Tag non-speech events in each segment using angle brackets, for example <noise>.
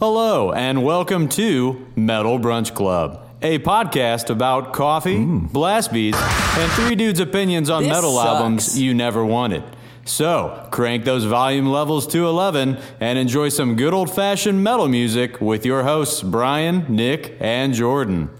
Hello, and welcome to Metal Brunch Club, a podcast about coffee, hmm. blast beats, and three dudes' opinions on This metal sucks. albums you never wanted. So, crank those volume levels to 11 and enjoy some good old fashioned metal music with your hosts, Bryan, Nick, and Jordan.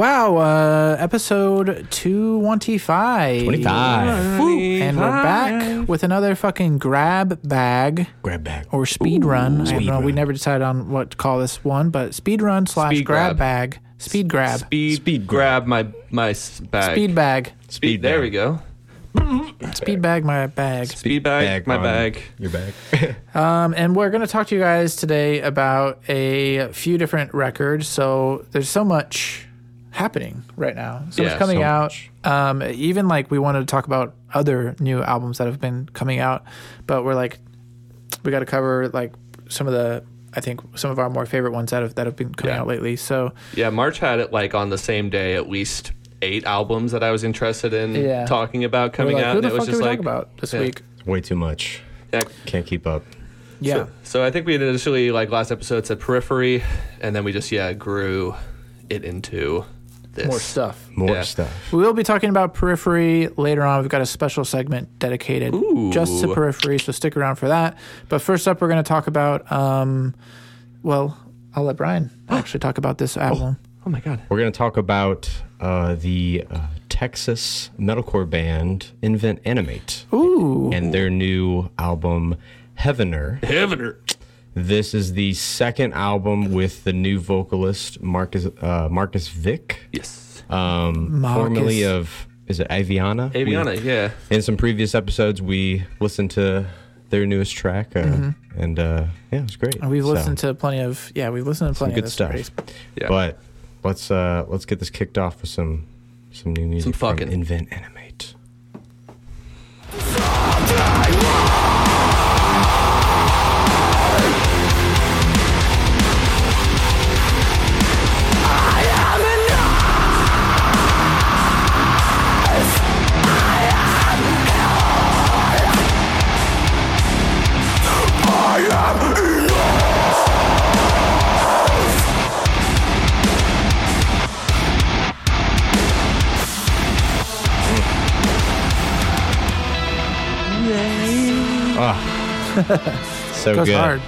Wow, uh, episode 225. 25. And we're back with another fucking grab bag Grab bag. or speed run. I don't speed know. We run. never decided on what to call this one, but speed run slash Speed grab, grab. bag. Speed grab. Speed, Speed grab my my s- bag. Speed bag. Speed. There bag. we go. Speed bag my bag. Speed bag, my on bag. Your bag. <laughs> Um, and we're going to talk to you guys today about a few different records. So there's so much happening right now. So Yeah, much coming so out. much. Um, even like we wanted to talk about other new albums that have been coming out, but we're like, we got to cover like some of the, I think some of our more favorite ones that have that have been coming Yeah. out lately. So Yeah, March had it like on the same day at least eight albums that I was interested in Yeah. talking about coming like, out. who and it was just we like about this yeah. week? Way too much. Yeah. Can't keep up. Yeah. So, so I think we initially like last episode said periphery, and then we just yeah grew it into this More stuff. More Yeah. stuff. We will be talking about Periphery later on. We've got a special segment dedicated just to Periphery, so stick around for that. But first up, we're going to talk about, um, well, I'll let Bryan <gasps> actually talk about this album. Oh my god. We're going to talk about uh, the uh, Texas metalcore band Invent Animate Ooh. and their new album Heavener. Heavener. This is the second album with the new vocalist Marcus uh, Marcus Vik, Yes. um, Marcus. formerly of is it Aviana? We- Aviana. Yeah. in some previous episodes, we listened to their newest track, uh, and uh, yeah, it was great. And Mm-hmm. we've So, listened to plenty of, yeah, we've listened to some plenty of good this stuff. already. Yeah. But let's uh, let's get this kicked off with some some new music Some fucking- from Invent Animate. <laughs> So Goes good. hard.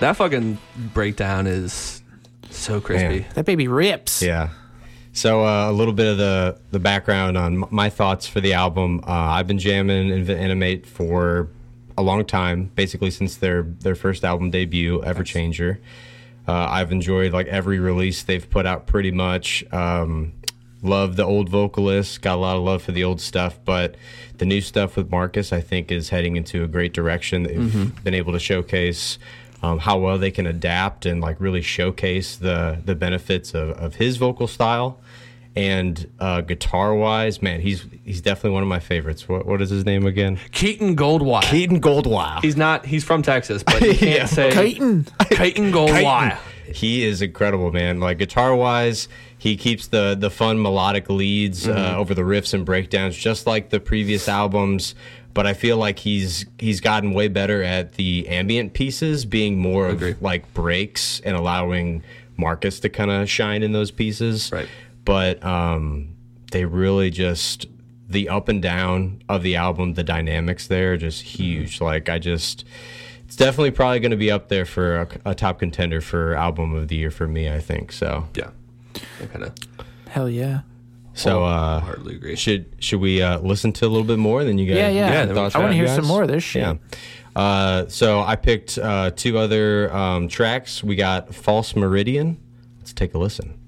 That fucking breakdown is so crispy. Man. That baby rips. Yeah. So uh, a little bit of the the background on my thoughts for the album. Uh, I've been jamming Invent Animate for a long time, basically since their their first album debut, Everchanger. Uh, I've enjoyed like every release they've put out, pretty much. Um, love the old vocalist, got a lot of love for the old stuff, but the new stuff with Marcus, I think, is heading into a great direction. They've been able to showcase um, how well they can adapt and like really showcase the the benefits of, of his vocal style. And uh, guitar wise, man, he's he's definitely one of my favorites. What what is his name again? Keaton Goldwire. Keaton Goldwire. He's not. He's from Texas, but he <laughs> can't Yeah. say Keaton. Keaton <laughs> Goldwire. He is incredible, man. Like guitar wise, he keeps the the fun melodic leads uh, over the riffs and breakdowns, just like the previous albums. But I feel like he's he's gotten way better at the ambient pieces, being more of like breaks and allowing Marcus to kind of shine in those pieces. Right. But um, they really just the up and down of the album, the dynamics there are just huge. Like I just it's definitely probably going to be up there for a, a top contender for album of the year for me. I think so. Yeah. Kind of Hell yeah. So uh, hardly agree. should should we uh, listen to a little bit more? Then you guys, Yeah, yeah. Yeah, I want to hear you some more of this shit. Yeah. Uh, so I picked uh, two other um, tracks. We got False Meridian. Let's take a listen.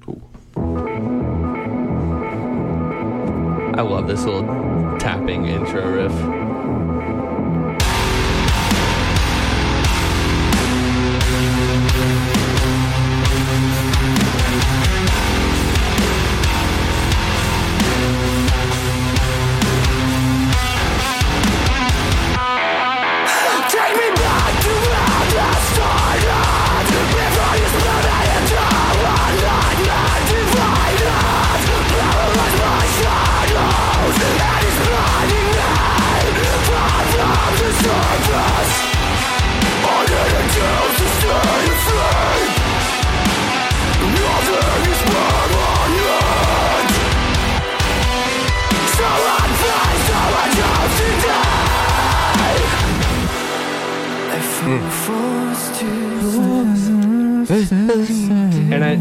I love this little tapping intro riff.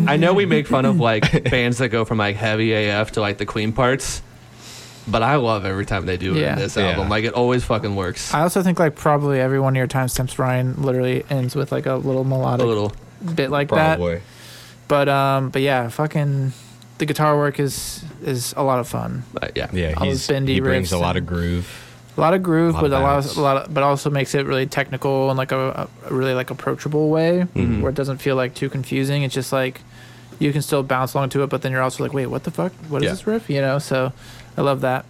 I, I know we make fun of like <laughs> bands that go from like heavy AF to like the clean parts, but I love every time they do it Yeah. in this Yeah. album. Like it always fucking works. I also think like probably every one of your timestamps, Ryan, literally ends with like a little A melodic little. bit like that. Probably. But um, but yeah, fucking the guitar work is is a lot of fun. But yeah. Yeah, All those he's, bendy he brings riffs a lot of groove. A lot of groove, Lot but of a lot, of, a lot, of, but also makes it really technical and like a, a really like approachable way, Mm-hmm. where it doesn't feel like too confusing. It's just like you can still bounce along to it, but then you're also like, wait, what the fuck? What is Yeah. this riff? You know, so I love that.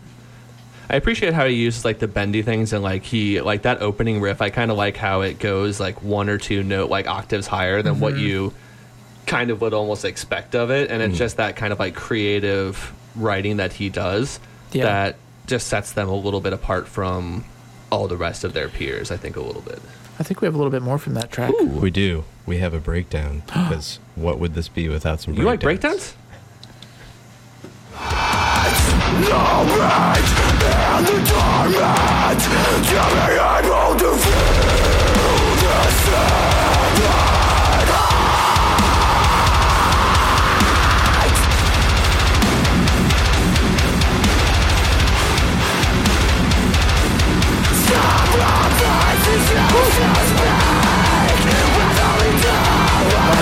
I appreciate how he uses like the bendy things and like he like that opening riff. I kind of like how it goes like one or two note like octaves higher than what you kind of would almost expect of it, and it's just that kind of like creative writing that he does Yeah. that just sets them a little bit apart from all the rest of their peers. I think a little bit. I think we have a little bit more from that track. We do. We have a breakdown because <gasps> what would this be without some? You like breakdowns? breakdowns?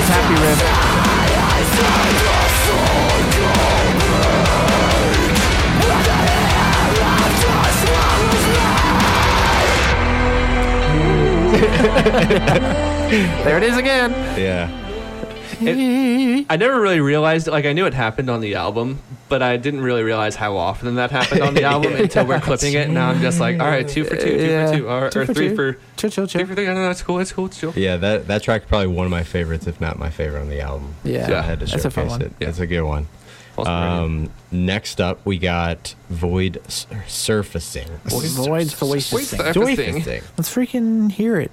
Happy riff. <laughs> there it is again. Yeah. I never really realized like I knew it happened on the album, but I didn't really realize how often that happened on the album until we're clipping it. And now I'm just like, all right, two for two, two Yeah. for two, or, Two or for three two. for Chill, chill, three for three. I don't know. It's cool. It's cool. It's chill. Yeah, that that track is probably one of my favorites, if not my favorite on the album. Yeah, so I had to that's a fun showcase one. it. Yeah. It's a good one. Also very good. Um, next up, we got Void sur- Surfacing. Void's voice. Void's thing. the- Surfacing. Let's freaking hear it.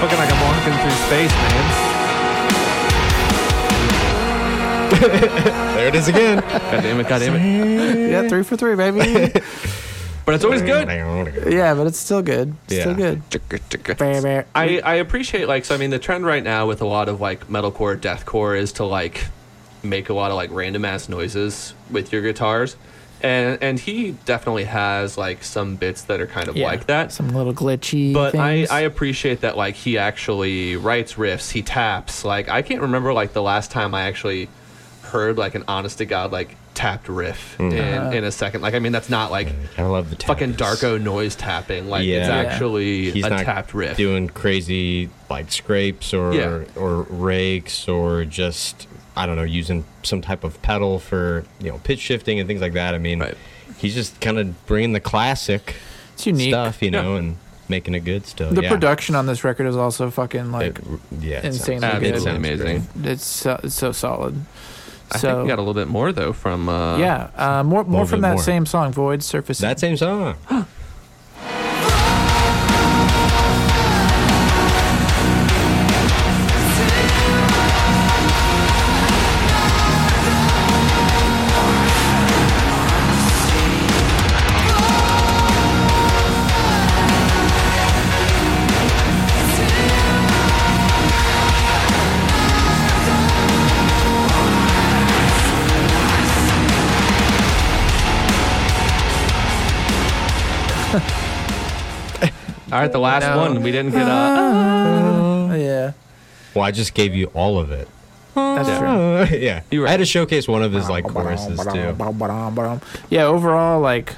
Looking like I'm walking through space, man. <laughs> There it is again. God damn it! God damn it! Yeah, three for three, baby. <laughs> But it's always good. yeah, but it's still good. Yeah. Still good. Bear, bear. I, I appreciate like so I mean the trend right now with a lot of like metalcore deathcore is to like make a lot of like random ass noises with your guitars and and he definitely has like some bits that are kind of Yeah, like that Some little glitchy. but I. I appreciate that like he actually writes riffs he taps like i can't remember like the last time i actually heard like an honest to god like tapped riff mm. in, uh-huh. in a second like i mean that's not like I love the tap. fucking darko noise tapping like it's Yeah. actually He's a not tapped riff doing crazy like scrapes or Yeah. or rakes or just I don't know using some type of pedal for you know pitch shifting and things like that. I mean, Right. he's just kind of bringing the classic it's unique. stuff, you Yeah. know, and making it good still. The yeah. production on this record is also fucking like It- yeah, it sounds insanely good. Absolutely amazing. it's so, it's so solid. I So think we got a little bit more though from uh yeah, uh, more more from that more. same song, Void Surface. That same song. All right, the last No. one we didn't get. Uh, Oh, yeah, Well, I just gave you all of it. that's true. <laughs> yeah, You were- I had to showcase one of his like choruses too. Yeah, overall, like,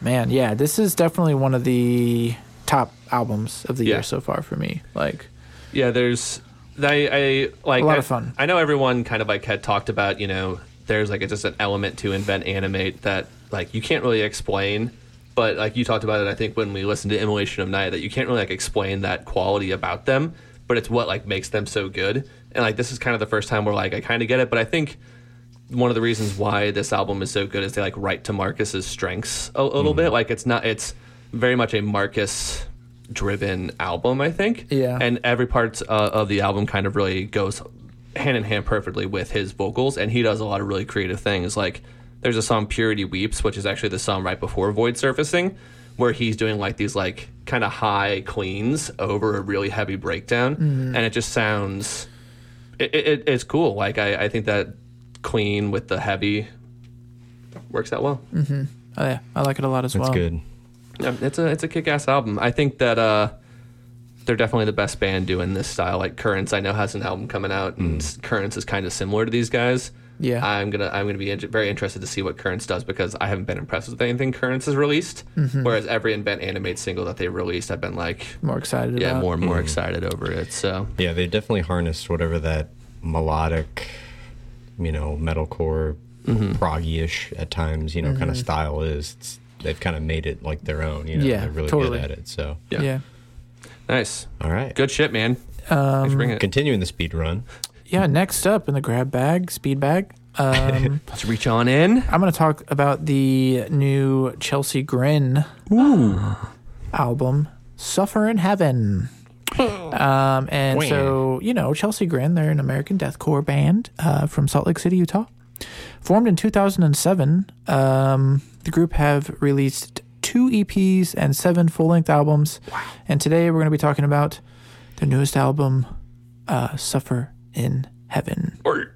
man, yeah, this is definitely one of the top albums of the Yeah. year so far for me. Like, yeah, there's. I, I like. A lot I, of fun. I know everyone kind of like had talked about. You know, there's like a, just an element to invent animate that like you can't really explain. But like you talked about it, I think when we listened to Immolation of Night, that you can't really like explain that quality about them. But it's what like makes them so good. And like this is kind of the first time where like I kind of get it. But I think one of the reasons why this album is so good is they like write to Marcus's strengths a, a little bit. Like it's not it's very much a Marcus driven album, I think. Yeah. And every part uh, of the album kind of really goes hand in hand perfectly with his vocals, and he does a lot of really creative things. Like there's a song "Purity Weeps," which is actually the song right before Void Surfacing, where he's doing like these like kind of high cleans over a really heavy breakdown, mm-hmm. and it just sounds it, it, it's cool. Like I, I think that clean with the heavy works out well. Mm-hmm. Oh yeah, I like it a lot as That's well. good. Yeah, it's a it's a kick ass album. I think that uh, they're definitely the best band doing this style. Like Currents, I know has an album coming out, and mm. Currents is kind of similar to these guys. Yeah. I'm gonna I'm gonna be in- very interested to see what Currents does because I haven't been impressed with anything Currents has released. Mm-hmm. Whereas every Invent Animate single that they released, I've been like, More excited yeah, about. more and more mm-hmm. excited over it. So Yeah, they definitely harnessed whatever that melodic, you know, metalcore, Mm-hmm. proggy-ish at times, you know, kind of mm-hmm. style is. It's, they've kind of made it like their own. You know, Yeah, they're really totally. good at it. So, yeah, Yeah. nice, all right, good shit, man. Thanks for um, it. Continuing the speed run. Yeah. Next up in the grab bag, speed bag. Um, <laughs> Let's reach on in. I'm going to talk about the new Chelsea Grin album, Suffer in Heaven. Um, and so, you know, Chelsea Grin, they're an American deathcore band uh, from Salt Lake City, Utah. Formed in 2007, um, the group have released two EPs and seven full length albums. And today we're going to be talking about their newest album, uh, Suffer in Heaven. Or-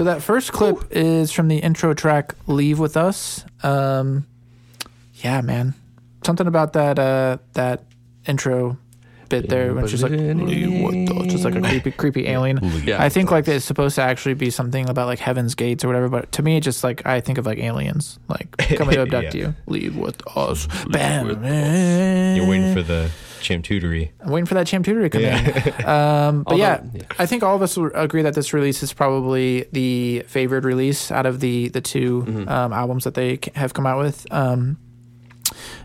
So that first clip is from the intro track "Leave with Us." Um, yeah, man, something about that uh, that intro bit there when she's like "Leave with us," just like a creepy, creepy alien. Yeah. I think like it's supposed to actually be something about like Heaven's Gates or whatever, but to me, it just like I think of like aliens like coming to <laughs> abduct Yeah. you. Leave with us. Bam. You're waiting for the Chamtutery. I'm waiting for that Champ Tutor to come in. <laughs> Um, but Although- yeah, yeah. I think all of us agree that this release is probably the favored release out of the the 2 Mm-hmm. um, albums that they have come out with. Um,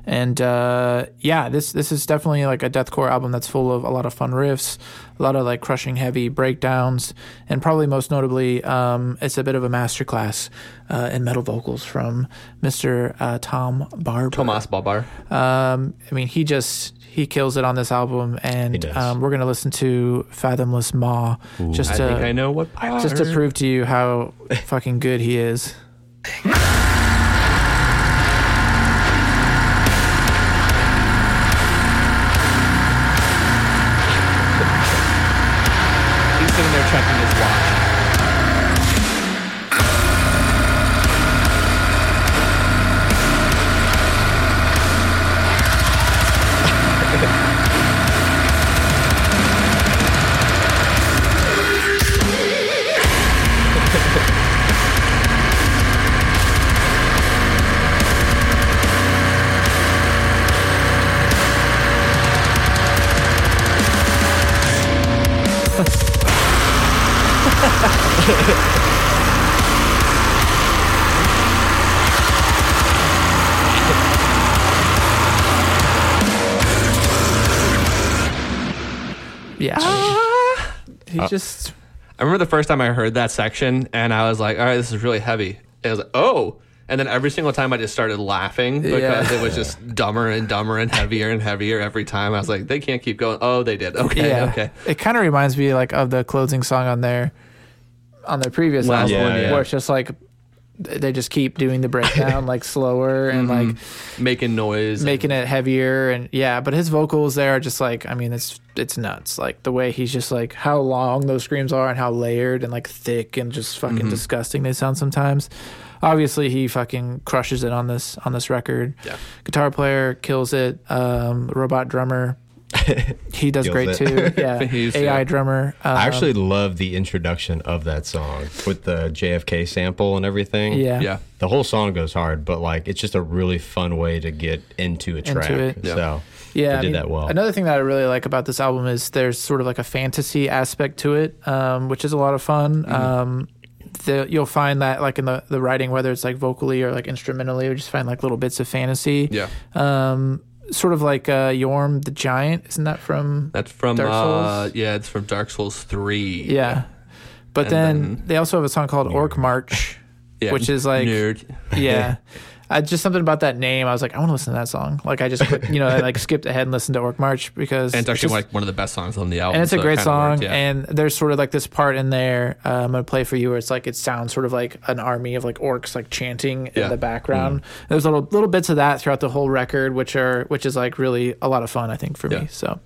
and uh, yeah, this this is definitely like a deathcore album that's full of a lot of fun riffs, a lot of like crushing heavy breakdowns, and probably most notably, um, it's a bit of a masterclass uh, in metal vocals from Mr. Uh, Tom Barber. Tomas Babar. Um, I mean, he just he kills it on this album, and um, we're gonna listen to "Fathomless Maw" just I to think I know what. just to prove to you how fucking good he is. <laughs> Ah. just I remember the first time I heard that section, and I was like, "All right, this is really heavy." And I was like, "Oh!" And then every single time, I just started laughing because Yeah. it was just dumber and dumber and heavier and heavier every time. I was like, "They can't keep going." Oh, they did. <laughs> Okay, yeah. okay. It kind of reminds me like of the closing song on their on their previous Last album, one, yeah. where it's just like they just keep doing the breakdown <laughs> like slower and like Making noise, and- making it heavier and yeah but his vocals there are just like i mean it's it's nuts. Like the way he's just like how long those screams are and how layered and like thick and just fucking disgusting they sound sometimes. Obviously he fucking crushes it on this on this record. Yeah. guitar player kills it. Um robot drummer <laughs> he does great it. too. <laughs> Yeah, He's- AI yeah. drummer. Um, I actually love the introduction of that song with the JFK sample and everything. yeah, Yeah. The whole song goes hard, but like it's just a really fun way to get into a track. it. Yeah. So Yeah, they I did mean, that well. Another thing that I really like about this album is there's sort of like a fantasy aspect to it, um, which is a lot of fun. Mm-hmm. Um, the, you'll find that like in the, the writing, whether it's like vocally or like instrumentally, you just find like little bits of fantasy. Yeah. Um, sort of like uh, Yhorm the Giant, isn't that from? That's from Dark uh Souls? yeah, it's from Dark Souls 3. Yeah. But then, then- they also have a song called Orc March, Yeah. which is like Nerd. yeah. <laughs> I just something about that name. I was like, I want to listen to that song. Like I just, you know, I like <laughs> skipped ahead and listened to Orc March because And it's actually just- like one of the best songs on the album. and it's a so it great kinda song. worked, yeah. And there's sort of like this part in there. Uh, I'm gonna play for you where it's like it sounds sort of like an army of like orcs like chanting Yeah. in the background. There's little little bits of that throughout the whole record, which are which is like really a lot of fun. I think for Yeah. me. So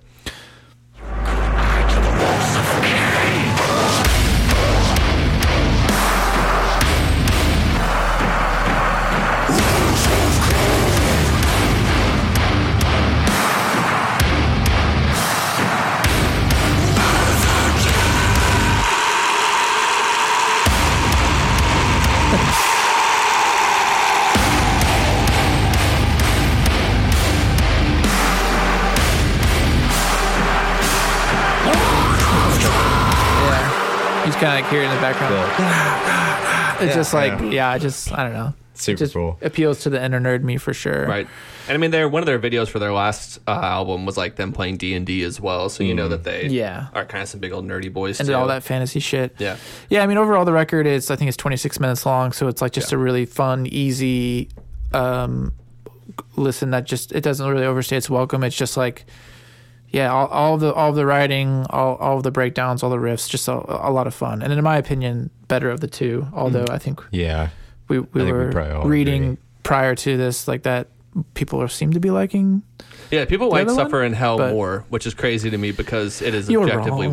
kind of like hear it in the background. <sighs> It's just like yeah. I just I don't know. Super it just cool. appeals to the inner nerd me for sure. Right. And I mean, their one of their videos for their last uh, album was like them playing D and D as well. So you know that they Yeah. are kind of some big old nerdy boys And too. all that fantasy shit. Yeah. Yeah, I mean, overall, the record is, I think it's 26 minutes long. So it's like just Yeah. a really fun, easy um, listen that just, it doesn't really overstay its welcome. It's just like, yeah, all, all the all the writing, all, all the breakdowns, all the riffs, just a, a lot of fun. And in my opinion, better of the two. Although mm. I think yeah. we, we think we were reading agree. prior to this, like that people are, seem to be liking. Yeah, people like other one? Suffer in Hell more, which is crazy to me because it is objectively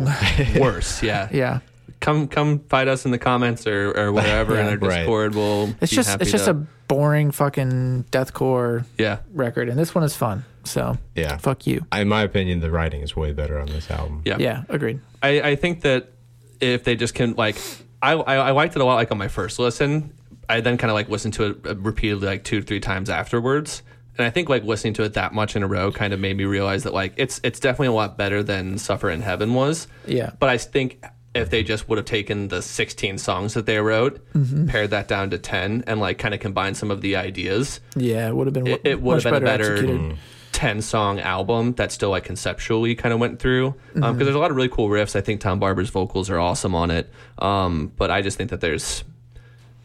worse. Yeah. <laughs> Yeah. Come come fight us in the comments or, or whatever <laughs> in Yeah. our Right. Discord. We'll It's be just, happy it's just to, a boring fucking deathcore yeah. record. And this one is fun. So Yeah. fuck you. In my opinion, the writing is way better on this album. Yeah. Yeah, agreed. I, I think that if they just can like I, I I liked it a lot like on my first listen. I then kind of like listened to it uh, repeatedly like two three times afterwards. And I think like listening to it that much in a row kind of made me realize that like it's it's definitely a lot better than Suffer in Heaven was. Yeah. But I think if they just would have taken the 16 songs that they wrote, Mm-hmm. pared that down to 10 and like kind of combined some of the ideas, Yeah, it would have been. it, it would have been a better executed. 10 song album that still like conceptually kind of went through because Mm-hmm. there's a lot of really cool riffs i think tom barber's vocals are awesome on it um, but i just think that there's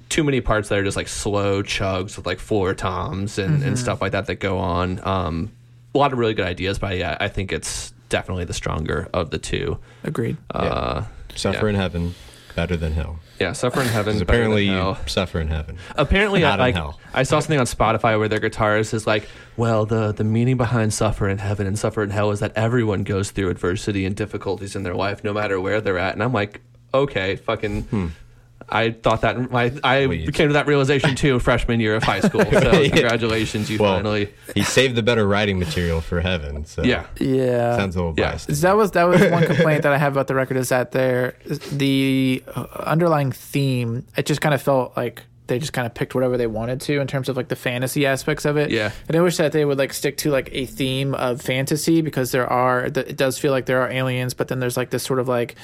too many parts that are just like slow chugs with like floor toms and, Mm-hmm. and stuff like that that go on um, a lot of really good ideas but yeah i think it's definitely the stronger of the two Agreed. uh, Suffer yeah. in heaven, better than hell. yeah suffer in heaven Because better than apparently you suffer in heaven. Apparently, Not I, in hell. I saw something on Spotify where their guitarist is like, "Well, the the meaning behind suffer in heaven and suffer in hell is that everyone goes through adversity and difficulties in their life, no matter where they're at." And I'm like, "Okay, fucking." Hmm. I thought that my I Wait. came to that realization too freshman year of high school. So <laughs> congratulations, you Well, finally. he saved the better writing material for heaven. So Yeah, Yeah. sounds a little Yeah. biased. That was that was one complaint that I have about the record is that there the uh, underlying theme it just kind of felt like they just kind of picked whatever they wanted to in terms of like the fantasy aspects of it. Yeah. And I wish that they would like stick to like a theme of fantasy because there are it does feel like there are aliens, but then there's like this sort of like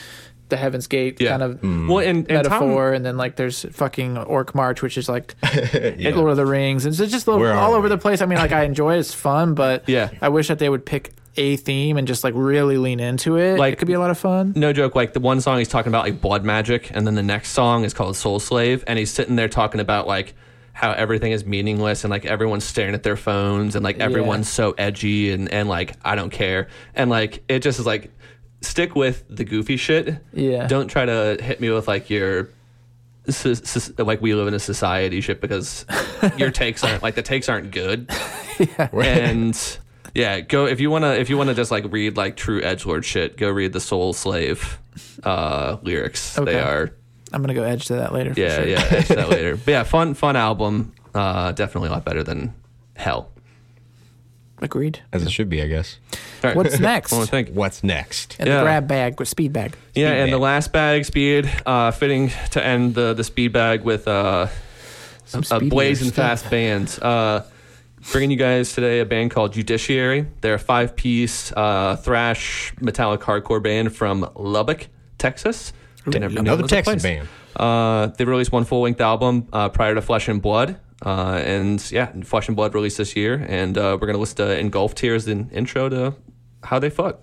the Heaven's Gate Yeah. kind of mm. Well, and, and Tom- metaphor, and then like there's fucking Orc March, which is like <laughs> Yeah. Lord of the Rings, and it's just little, Where are all over we? the place. I mean, like I enjoy it; it's fun, but Yeah. I wish that they would pick a theme and just like really lean into it. Like- it could be a lot of fun. no joke, like the one song he's talking about like blood magic, and then the next song is called Soul Slave, and he's sitting there talking about like how everything is meaningless and like everyone's staring at their phones and like everyone's so edgy and and like I don't care and like it just is like stick with the goofy shit. Yeah. Don't try to hit me with like your. so- so- Like we live in a society shit because <laughs> your takes aren't like the takes aren't good <laughs> Yeah. and yeah, go if you wanna if you wanna just like read like true edge lord shit, go read the Soul Slave uh, lyrics. Okay. They are I'm gonna go edge to that later. Yeah sure. yeah edge that <laughs> later. But yeah, fun fun album. Uh, definitely a lot better than Hell. agreed. As it should be, I guess. All right. What's <laughs> next? Well, I think. What's next? And Yeah. the grab bag with speed bag. Yeah, and bag. the last bag, speed, uh, fitting to end the, the speed bag with uh, a, a blazing fast band. Uh, bringing you guys today a band called Judiciary. They're a five piece uh, thrash metallic hardcore band from Lubbock, Texas. I never Another it was a Texas place. band. Uh, they released one full length album uh, prior to Flesh and Blood. Uh, and yeah, Flesh and Blood released this year. And uh, we're going to listen to Engulfed here as the intro to how they fuck.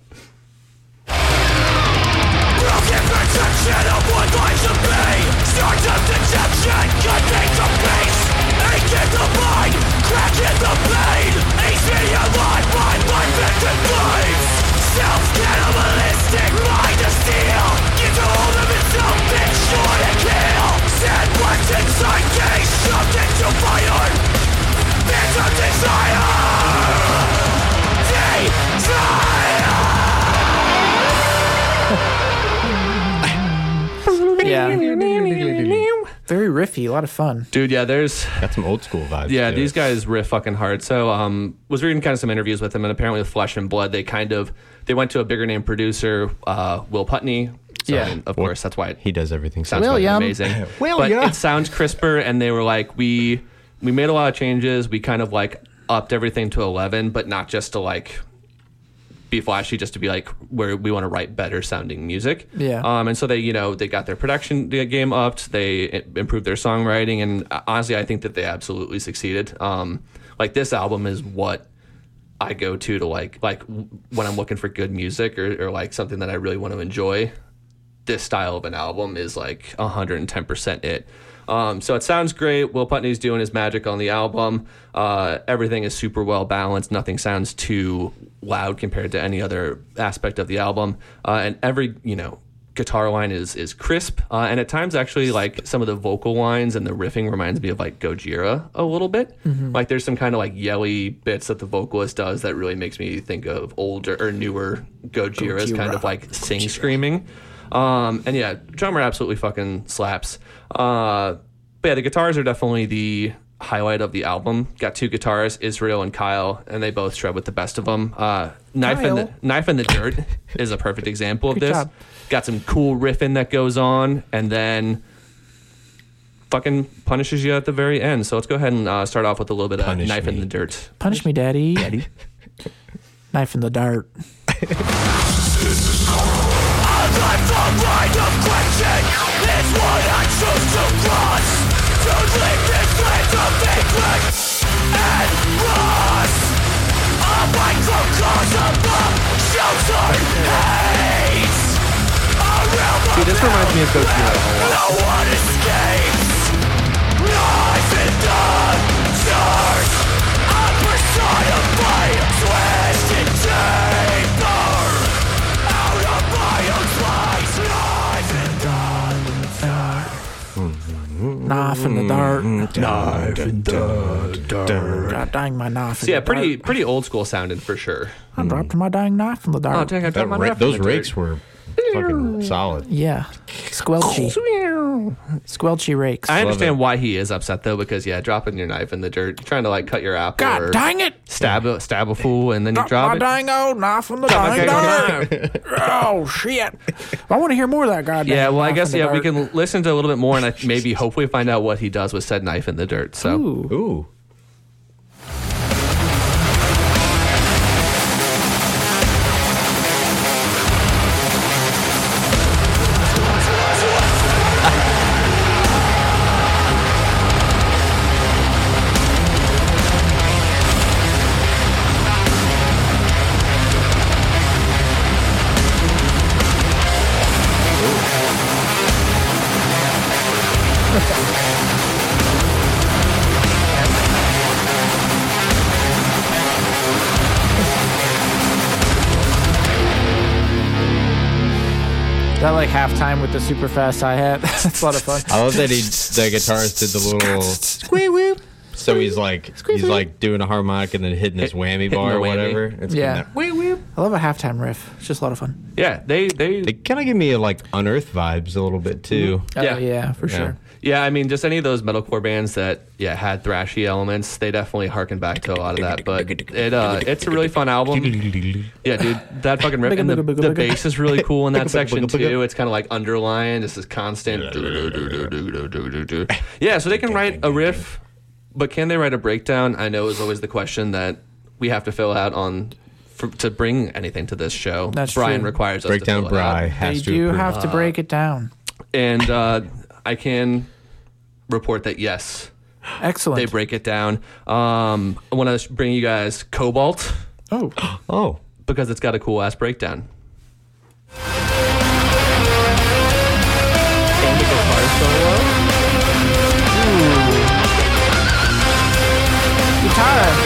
Riffy, a lot of fun. Dude, yeah, there's Got some old school vibes. Yeah, these it. guys riff fucking hard. So, um, was reading kind of some interviews with them, and apparently with Flesh and Blood, they kind of they went to a bigger name producer, uh, Will Putney. So, Yeah. I mean, of course, that's why it He does everything. sounds so fucking William. amazing. <laughs> William. But it sounds crisper, and they were like, we we made a lot of changes. We kind of like upped everything to eleven, but not just to like flashy, just to be like where we want to write better sounding music. Yeah. Um, and so they, you know, they got their production game upped. They improved their songwriting, and uh, honestly, I think that they absolutely succeeded. Um, like this album is what I go to to like like when I'm looking for good music or, or like something that I really want to enjoy. This style of an album is like 110% it. Um, so it sounds great. Will Putney's doing his magic on the album. Uh, everything is super well balanced. Nothing sounds too loud compared to any other aspect of the album. Uh, and every you know guitar line is is crisp. Uh, and at times actually like some of the vocal lines and the riffing reminds me of like Gojira a little bit. Like there's some kind of like yelly bits that the vocalist does that really makes me think of older or newer Gojira's kind of like sing screaming. Um, and yeah, drummer absolutely fucking slaps. Uh, but yeah, the guitars are definitely the highlight of the album. Got two guitars, Israel and Kyle, and they both shred with the best of them. Uh, knife in the knife in the dirt <laughs> is a perfect example of Good this. job. Got some cool riffing that goes on, and then fucking punishes you at the very end. So let's go ahead and uh, start off with a little bit of Punish knife in the dirt. Punish me, daddy. Daddy. Knife in the dart. <laughs> A of question is what I choose to cross. To leave this land of ignorance and loss. A microcosm of sheltered hate. A Dude, this reminds me of Gojira a lot. no one escapes. Knife Knife in the dart. Mm-hmm. Knife in the dirt. God dang my knife. in So yeah, pretty dart. pretty old school sounding for sure. I dropped my dang knife in the dirt. Oh, dart. dang, I That dropped my ra- knife in those the dirt. rakes were fucking solid. yeah. Squelchy. Squelchy rakes. I understand why he is upset though, because yeah, dropping your knife in the dirt, trying to like cut your apple God or dang it. stab a stab a fool, and then you Drop drop my it. dang old knife in the my dang dang dart. oh, shit. I want to hear more of that goddamn Yeah, well, I guess in the yeah, we can listen to a little bit more, and I, <laughs> maybe hopefully find out what he does with said knife in the dirt. So Ooh. Ooh. Like halftime with the super fast hi hat? <laughs> That's a lot of fun. I love that he the guitarist did the little squee whoop so he's like he's like doing a harmonic and then hitting his whammy hitting bar or whammy. whatever. It's Yeah. kinda- I love a halftime riff. It's just a lot of fun. Yeah, they they They kind of give me like unearth vibes a little bit too. Mm-hmm. Oh, Yeah. yeah, for Yeah. sure. Yeah, I mean, just any of those metalcore bands that yeah had thrashy elements, they definitely harken back to a lot of that. But it uh, it's a really fun album. Yeah, dude, that fucking riff and the, Bugga, bugga, the bass is really cool in that section bugga, bugga. too. It's kind of like underlying, This is constant. Yeah, so they can write a riff, but can they write a breakdown? I know is always the question that we have to fill out on. For, to bring anything to this show, That's Bryan true. requires us Breakdown to fill it out. Bry They has to do approve. have to break it down. and uh, I can report that yes, Excellent. they break it down. Um, I want to bring you guys Cobalt oh, <gasps> Oh, because it's got a cool ass breakdown. And the guitar solo. guitar.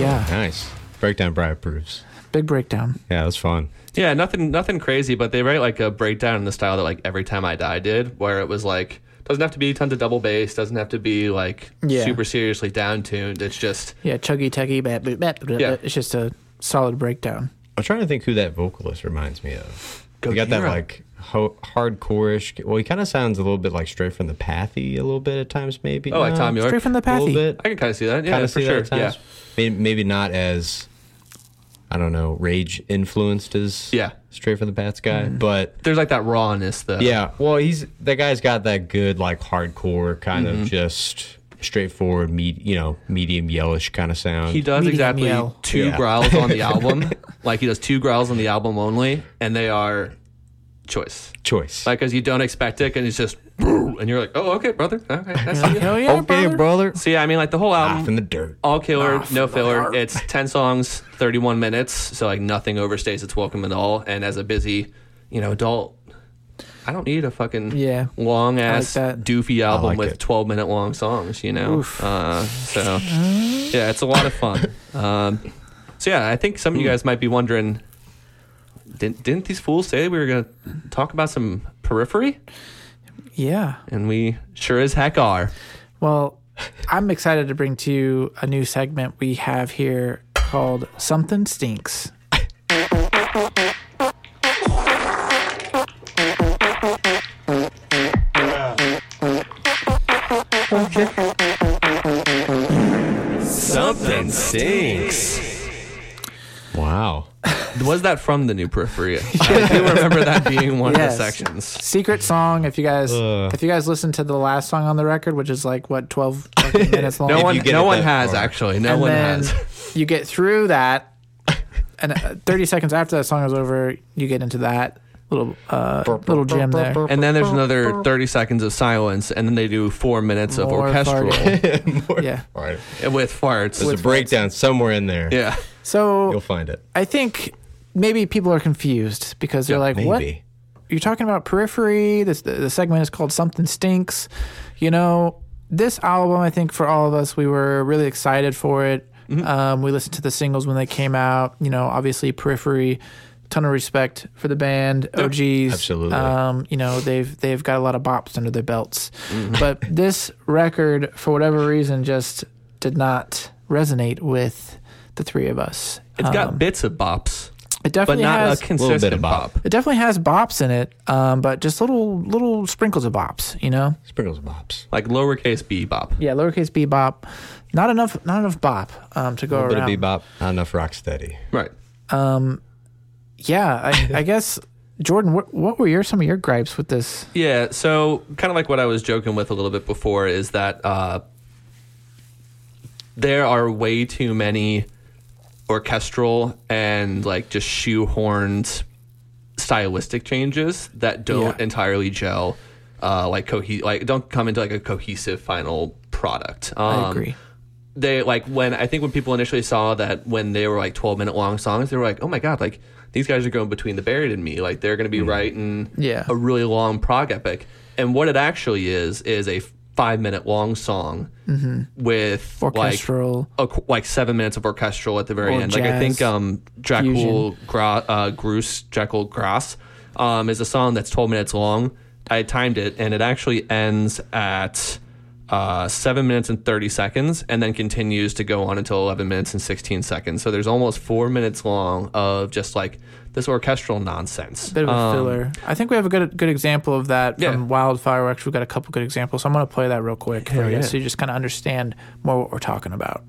Yeah, nice. Breakdown Bry approves. big breakdown. Yeah, that's fun. Yeah, nothing, nothing crazy, but they write like a breakdown in the style that like Every Time I Die did, where it was like doesn't have to be tons of double bass, doesn't have to be like Yeah. super seriously down tuned. It's just Yeah, chuggy tuggy, bat, boot, bat, Yeah. It's just a solid breakdown. I'm trying to think who that vocalist reminds me of. He got that like ho- hardcore-ish. Well, he kind of sounds a little bit like straight from the pathy a little bit at times, maybe. oh, like No, Thom Yorke. Straight from the a little pathy. bit. I can kind of see that. Yeah, kind of for see sure. that at Yeah. Maybe, maybe not as I don't know, rage influenced as Yeah. straight from the Pats guy, Mm-hmm. but there's like that rawness though. yeah, well, he's that guy's got that good like hardcore kind Mm-hmm. of just straightforward, me, you know, medium yellish kind of sound. He does Medium exactly yell. two Yeah. growls on the <laughs> album. like he does two growls on the album only, and they are choice. choice. Like, cause you don't expect it, and it's just, and you're like, oh, okay, brother. Okay, I see you. Hell yeah, okay, brother. brother. So yeah, I mean, like the whole album, Off album, in the dirt. all killer, Off no filler. heart. It's ten songs, thirty-one minutes, so like nothing overstays its welcome at all. And as a busy, you know, adult, I don't need a fucking Yeah. long ass that. doofy album like with it. twelve minute long songs. You know, uh, so yeah, it's a lot of fun. <laughs> Um, so yeah, I think some of you guys might be wondering. Didn't, didn't these fools say we were going to talk about some periphery? Yeah. And we sure as heck are. Well, I'm excited to bring to you a new segment we have here called Something Stinks. That from the new periphery? <laughs> I do remember that being one Yes. of the sections. Secret song. If you guys, Ugh. if you guys listen to the last song on the record, which is like what 12 <laughs> minutes long, No one, no one that has far. actually. No and one then has. <laughs> you get through that, and uh, 30 seconds after that song is over, you get into that little uh, little gem there. And then there's another 30 seconds of silence, and then they do four minutes of orchestral farting. yeah. All right. with farts. There's a breakdown somewhere in there. yeah. So You'll find it. I think maybe people are confused because they're Yeah, like, "What? Maybe. You're talking about periphery? This the, the segment is called Something Stinks." You know, this album. I think for all of us, we were really excited for it. Mm-hmm. Um, we listened to the singles when they came out. You know, obviously periphery. Ton of respect for the band, OGs. Absolutely. Um, you know, they've they've got a lot of bops under their belts. Mm-hmm. But this record, for whatever reason, just did not resonate with the three of us. It's got Um, bits of bops, it but definitely not has a consistent bit of bop. bop. it definitely has bops in it, um, but just little little sprinkles of bops, you know. Sprinkles of bops. Like lowercase b bop. Yeah, lowercase b bop, not enough, not enough bop um, to go A little bit around. of bebop, not enough rock steady. Right. Um, Yeah, I, <laughs> I guess Jordan, what, what were your some of your gripes with this? Yeah, so kind of like what I was joking with a little bit before is that uh, there are way too many orchestral and like just shoehorned stylistic changes that don't Yeah. entirely gel, uh, like cohe- like don't come into like a cohesive final product. Um, I agree. they like when I think when people initially saw that when they were like 12 minute long songs, they were like, oh my god, like these guys are going between the buried and me. Like they're going to be writing Yeah. a really long prog epic. And what it actually is is a five minute long song with Orchestral. like a, like seven minutes of orchestral at the very Or end. Like I think jazz um Jekyll. Gra- uh, Groose Dracul Gras um is a song that's 12 minutes long. I timed it and it actually ends at uh, seven minutes and 30 seconds and then continues to go on until 11 minutes and 16 seconds. So there's almost four minutes long of just like this orchestral nonsense. Bit of a Um, filler. I think we have a good good example of that Yeah. from Wildfire. Actually, we've got a couple good examples. So I'm going to play that real quick for you, yeah. so you just kind of understand more what we're talking about.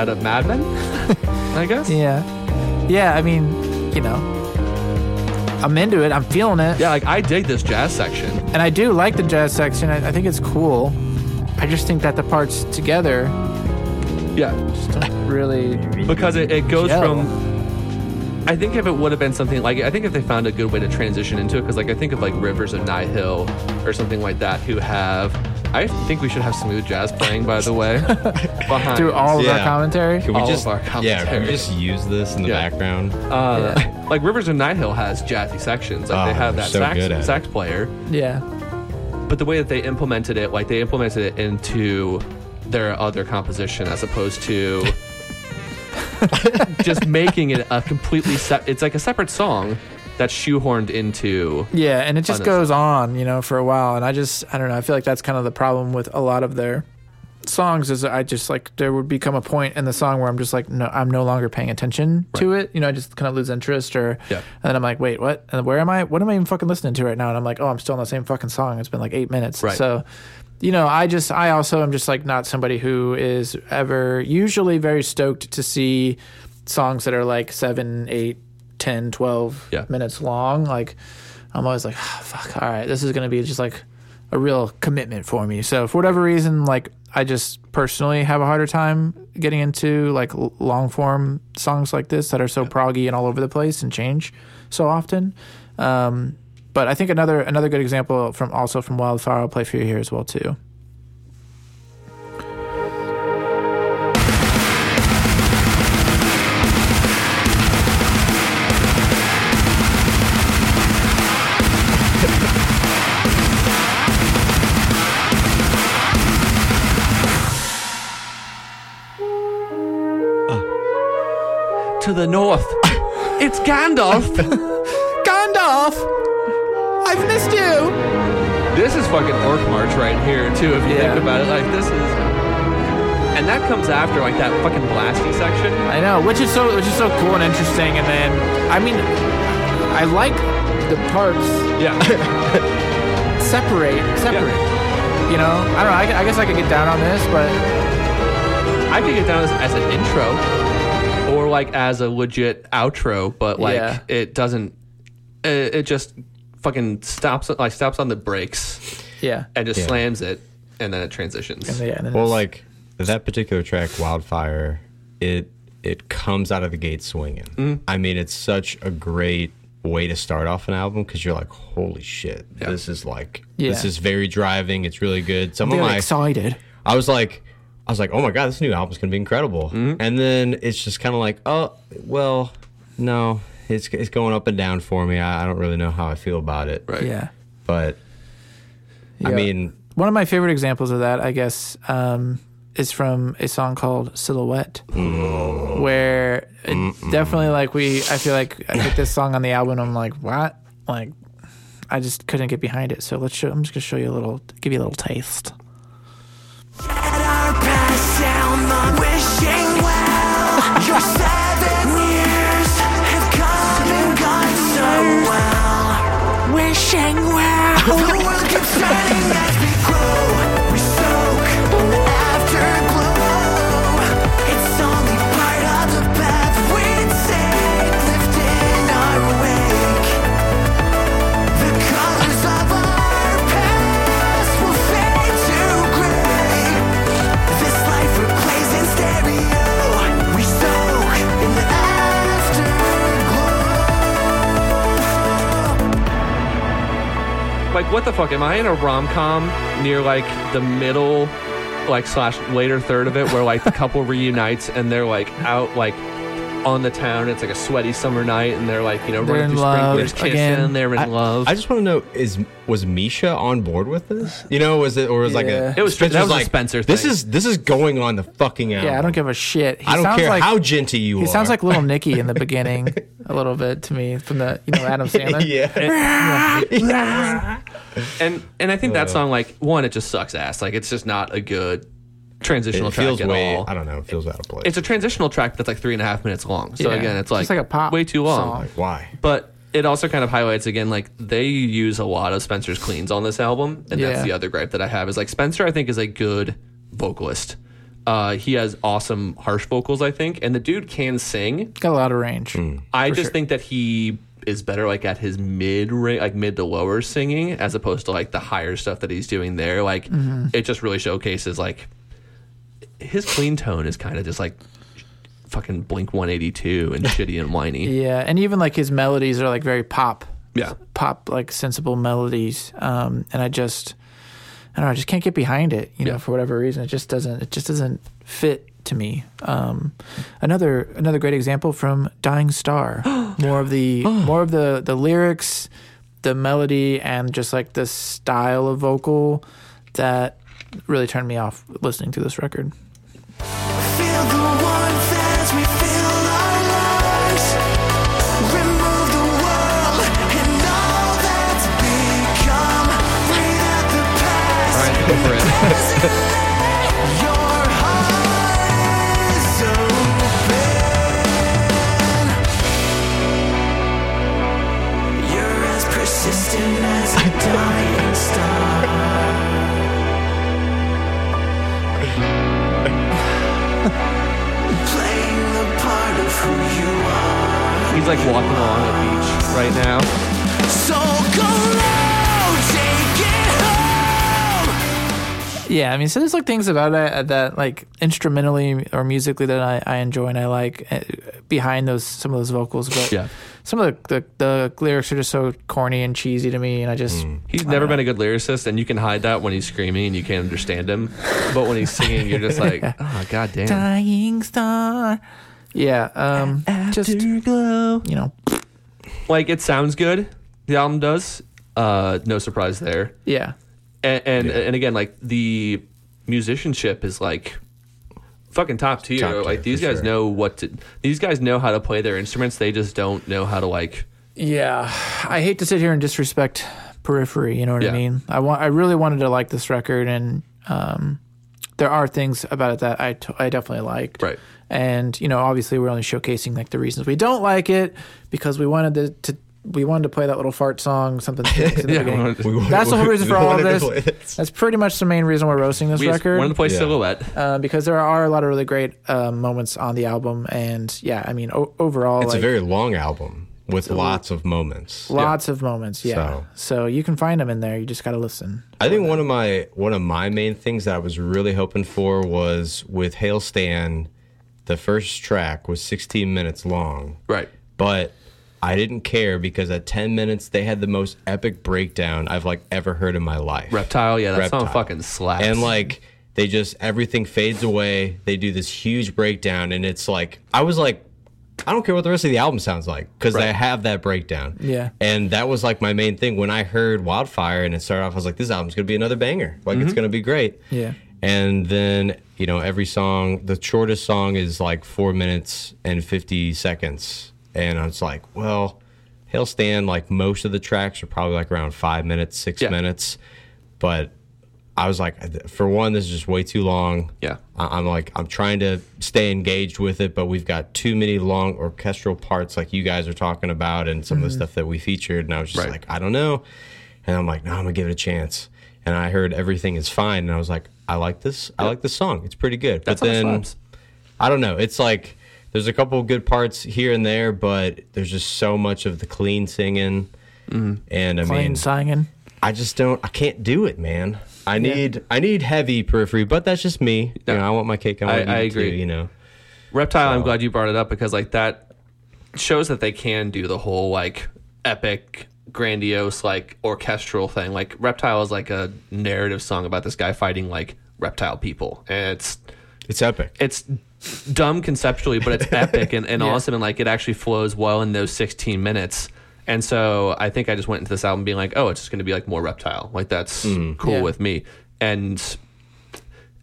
Set of Mad Men, <laughs> I guess. yeah, yeah. I mean, you know, I'm into it. I'm feeling it, Yeah, like I dig this jazz section. and I do like the jazz section. I, I think it's cool. I just think that the parts together Yeah, just don't really. because it, it goes Gel. from I think if it would have been something like I think if they found a good way to transition into it because like I think of like Rivers of Nihil or something like that who have I think we should have smooth jazz playing by the way <laughs> behind Through all of our Yeah. commentary. Can we All just of our yeah? Can we just use this in the Yeah. background? uh, like Rivers of Nihil has jazzy sections like they Oh, have they're that so sax, good at it. sax player Yeah. but the way that they implemented it like they implemented it into their other composition as opposed to <laughs> just making it a completely set it's like a separate song that's shoehorned into Yeah, and it just goes on, you know, for a while. And I just, I don't know. I feel like that's kind of the problem with a lot of their songs. Is I just like there would become a point in the song where I'm just like, no, I'm no longer paying attention to it. You know, I just kind of lose interest, or Yeah. and then I'm like, wait, what? And where am I? What am I even fucking listening to right now? And I'm like, oh, I'm still on the same fucking song. It's been like eight minutes. Right. So. You know, I just, I also am just like not somebody who is ever usually very stoked to see songs that are like seven, eight, 10, 12 Yeah. minutes long. Like, I'm always like, "Ah, fuck, all right, this is going to be just like a real commitment for me. So, for whatever reason, like, I just personally have a harder time getting into like long form songs like this that are so proggy and all over the place and change so often. Um, but I think another another good example from also from Wildfire I'll play for you here as well too. To the north. it's Gandalf. Gandalf, I've missed you. this is fucking Orc March right here too. If you Yeah. think about it, like this is, and that comes after like that fucking blasty section. I know, which is so which is so cool and interesting. And then, I mean, I like the parts Yeah, <laughs> separate separate. You know, I don't know. I, I guess I could get down on this, but I could get down as, as an intro, or like as a legit outro, but like Yeah. it doesn't. It, it just fucking stops like stops on the brakes yeah, and just Yeah. slams it, and then it transitions. and yeah. And then Well, it's- like that particular track, "Wildfire," it it comes out of the gate swinging. Mm-hmm. I mean, it's such a great way to start off an album because you're like, "Holy shit, Yeah. this is like Yeah. this is very driving. It's really good." Some they're of my excited. I was like, I was like, oh my god, this new album's gonna be incredible. Mm-hmm. And then it's just kind of like, oh, well, no, it's it's going up and down for me. I, I don't really know how I feel about it. Right. Yeah, But I mean, One of my favorite examples of that, I guess, um, is from a song called "Silhouette," where it definitely like we. I feel like I picked this song on the album. and I'm like, what? Like, I just couldn't get behind it. So let's show. I'm just gonna show you a little, give you a little taste. Wishing well. The world keeps turning fuck? Am I in a rom com near like the middle, like slash later third of it, where like the couple <laughs> reunites and they're like out like on the town. It's like a sweaty summer night, and they're like you know They're running in through love sprinklers, kissing. again. They're in I, love. I just want to know: is was Misha on board with this? You know, was it or was like Yeah. a It was- Spencer's that was a like, Spencer This thing. is this is going on the fucking album. Yeah, I don't give a shit. He I don't sounds care like, how djenty you are. He sounds like Little Nicky in the <laughs> beginning, a little bit to me from the you know Adam <laughs> Sandler. <laughs> yeah. and and I think that song like one, it just sucks ass. Like it's just not a good transitional It track feels at way. all. I don't know. It feels out of place. It's a transitional track that's like three and a half minutes long. So Yeah, again, it's like, just like a pop way too long. song. like why? But it also kind of highlights again, like they use a lot of Spencer's cleans on this album, and Yeah. that's the other gripe that I have is like Spencer. I think is a good vocalist. Uh, he has awesome harsh vocals, I think, and the dude can sing. Got a lot of range. I just sure. think that he is better like at his mid range, like mid to lower singing as opposed to like the higher stuff that he's doing there. Like Mm-hmm. it just really showcases like his clean tone is kind of just like fucking Blink 182 and <laughs> shitty and whiny. Yeah, and even like his melodies are like very pop. Yeah. pop like sensible melodies. Um, and I just, I don't know, I just can't get behind it. You know, Yeah. for whatever reason, it just doesn't. It just doesn't fit to me. Um, another another great example from Dying Star. <gasps> more of the <gasps> more of the the lyrics, the melody, and just like the style of vocal that really turned me off listening to this record. Like walking along a beach right now. So go low, take it home. Yeah, I mean, so there's like things about that that like instrumentally or musically that I, I enjoy and I like uh, behind those some of those vocals, but Yeah. some of the, the the lyrics are just so corny and cheesy to me, and I just He's never been a good lyricist, and you can hide that when he's screaming and you can't understand him. But when he's singing, you're just <laughs> like, oh god damn. dying star. Yeah, um, <laughs> just glow. you know, Like it sounds good. The album does. Uh, no surprise there. yeah, And and, and again, like the musicianship is like fucking top tier. Top tier, like these guys sure. know what to. These guys know how to play their instruments. They just don't know how to like. yeah. I hate to sit here and disrespect Periphery. You know what Yeah. I mean? I want, I really wanted to like this record, and um, there are things about it that I, t- I definitely liked. Right. And you know, obviously, we're only showcasing like the reasons we don't like it because we wanted to. to we wanted to play that little fart song, something. <laughs> in the Yeah, beginning. we wanted to- We- That's the whole reason for all of this. That's pretty much the main reason we're roasting this record. We record. wanted to play Yeah. Silhouette. uh, because there are a lot of really great uh, moments on the album, and yeah, I mean, o- overall, It's like, a very long album with lots of moments. lots of moments. Yeah, so. So- you can find them in there. You just got to listen. I think one of my one of my main things that I was really hoping for was with Hail Stan, the first track was 16 minutes long. Right. But I didn't care because at 10 minutes they had the most epic breakdown I've like ever heard in my life. Reptile. Yeah, that song fucking slaps. And like they just everything fades away. They do this huge breakdown and it's like I was like I don't care what the rest of the album sounds like because Right. they have that breakdown. Yeah. And that was like my main thing when I heard Wildfire and it started off. I was like, this album's gonna be another banger. Like Mm-hmm. it's gonna be great. Yeah. And then you know every song, the shortest song is like four minutes and fifty seconds, and I was like, well, Hail Stan like most of the tracks are probably like around five minutes, six Yeah. minutes, but I was like, for one, this is just way too long. Yeah. I- I'm like, I'm trying to stay engaged with it, but we've got too many long orchestral parts, like you guys are talking about, and some of the stuff that we featured. And I was just Right. like, I don't know. And I'm like, no, I'm gonna give it a chance. And I heard everything is fine, and I was like, I like this. I like this song. It's pretty good. That's but then. I don't know. It's like there's a couple good parts here and there, but there's just so much of the clean singing. Mm-hmm. And I Plain mean, singing. I just don't. I can't do it, man. I need I need heavy periphery, but that's just me. You know, I want my cake. I, want I- I agree. Too, you know, Reptile, I'm glad you brought it up because like that shows that they can do the whole like epic, grandiose, like orchestral thing. Like Reptile is like a narrative song about this guy fighting like reptile people, and it's it's epic. it's dumb conceptually, but it's <laughs> epic and, and Yeah. awesome, and like it actually flows well in those 16 minutes. And so I think I just went into this album being like, oh, it's just going to be like more reptile. Like that's Mm. cool Yeah. with me. And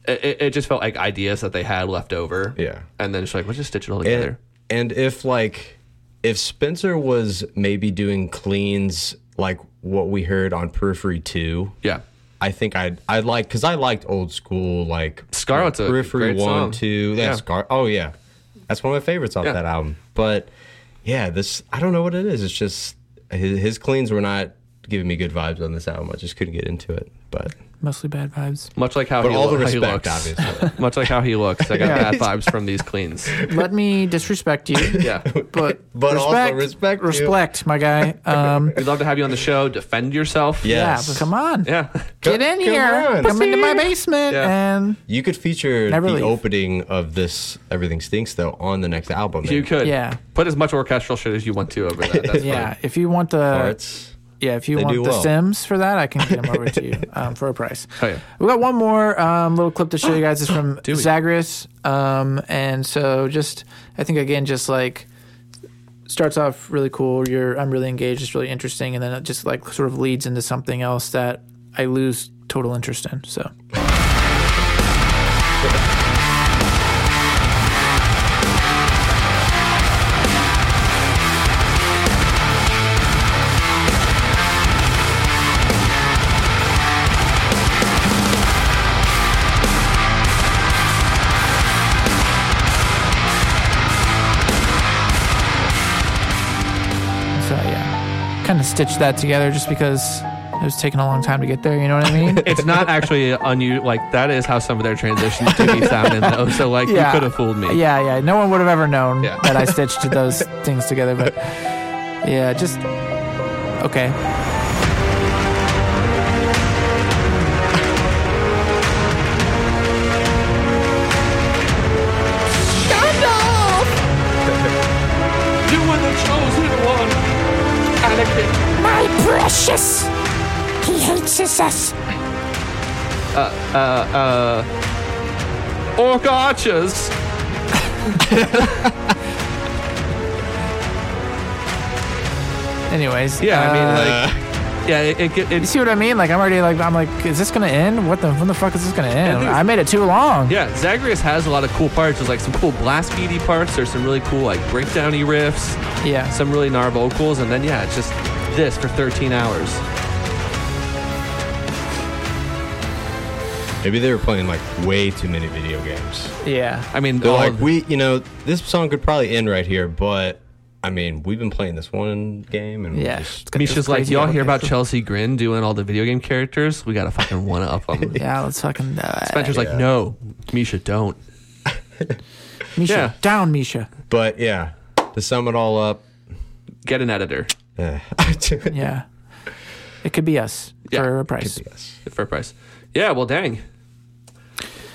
it, it- it just felt like ideas that they had left over. Yeah. And then it's like, let's just stitch it all together. and, and if like if Spencer was maybe doing cleans like what we heard on Periphery Two, yeah. I think I'd I'd like because I liked old school like Scarlet's a Periphery great One, song. Two. Yeah, Yeah. Scar. Oh yeah, that's one of my favorites off Yeah. that album. But yeah, this I don't know what it is. It's just his, his cleans were not giving me good vibes on this album. I just couldn't get into it. But Mostly bad vibes. Much like how but he, all the lo- how he respect, looks. obviously. <laughs> Much like how he looks. I got Yeah. bad vibes from these cleans. Let me disrespect you. <laughs> Yeah. But, <laughs> But also respect, respect you. respect, my guy. Um, We'd love to have you on the show. Defend yourself. Yeah. yeah, Yes. but come on. Yeah. Get in Come here. on. Come into my basement Yeah. and You could feature Never the leave. opening of this Everything Stinks though on the next album. You and could. Yeah. Put as much orchestral shit as you want to over that. That's yeah, fine. if you want the parts. Yeah, if you They want the well. Sims for that, I can get them over to you <laughs> um, for a price. Oh, yeah. We got one more um, little clip to show you guys. It's from? <gasps> Zagreus, um, and so just I think again, just like starts off really cool. You're I'm really engaged. It's really interesting, and then it just like sort of leads into something else that I lose total interest in. So stitched that together just because it was taking a long time to get there. You know what I mean? <laughs> It's not actually unusual. Like that is how some of their transitions do be sounding though. So like Yeah. you could have fooled me. Yeah, yeah. No one would have ever known Yeah. that I stitched those things together, but yeah, just okay. Precious! He hates us. Uh, uh, uh. Orc archers. <laughs> Anyways, Yeah, I uh, mean like. Yeah, it, it, it, you see what I mean? Like I'm already like I'm like, is this gonna end? What the when the fuck is this gonna end? dude. I made it too long. yeah. Zagreus has a lot of cool parts. There's like some cool blast beady parts. There's some really cool like breakdowny riffs. Yeah. Some really gnar vocals, and then yeah, it's just this for 13 hours. Maybe they were playing like way too many video games. yeah. I mean, They're all like, of- we, you know, this song could probably end right here, but I mean, we've been playing this one game, and Yeah. just- It's got Misha's this like, y'all hear about. Chelsea Grin doing all the video game characters? We gotta fucking one up <laughs> them. Yeah, let's fucking do it. Spencer's like, no, Misha, don't. Misha, yeah. down, Misha. but yeah, to sum it all up, Get an editor <laughs> Yeah. It could be us Yeah, for a price. yes. for a price. Yeah, well, dang.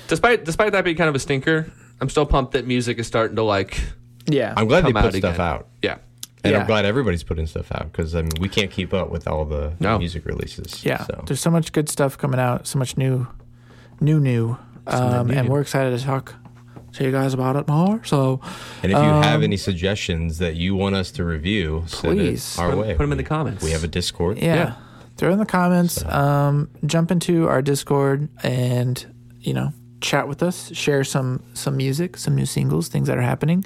Despite despite that being kind of a stinker, I'm still pumped that music is starting to like. Yeah. I'm glad they put out stuff again. out, Yeah, and Yeah. I'm glad everybody's putting stuff out because I mean, we can't keep up with all the No. music releases. yeah. so. There's so much good stuff coming out, so much new, new, new. Um, new, and new. we're excited to talk tell you guys about it more. So And if you have Um, any suggestions that you want us to review, send Please. it our Put 'em- way. put 'em in the comments. We have a Discord. yeah, Yeah. throw in the comments. Um, jump into our Discord and you know chat with us. Share some some music, some new singles, things that are happening,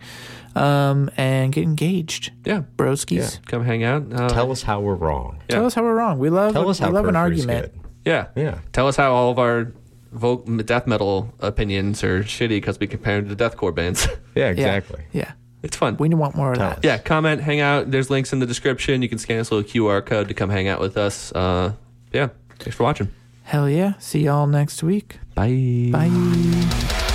um, and get engaged. Yeah. Broskies. Come hang out. Uh, Tell us how we're wrong. Tell us how we're wrong. We love Tell us how we love an argument. good. Yeah. Yeah. Tell us how all of our vo- death metal opinions are shitty because we compare them to deathcore bands. Yeah, <laughs> Yeah. exactly. Yeah. it's fun. We want more of that. us. yeah, comment, hang out. There's links in the description. You can scan this little QR code to come hang out with us. Uh, yeah. Thanks for watching. Hell yeah. See y'all next week. Bye. Bye.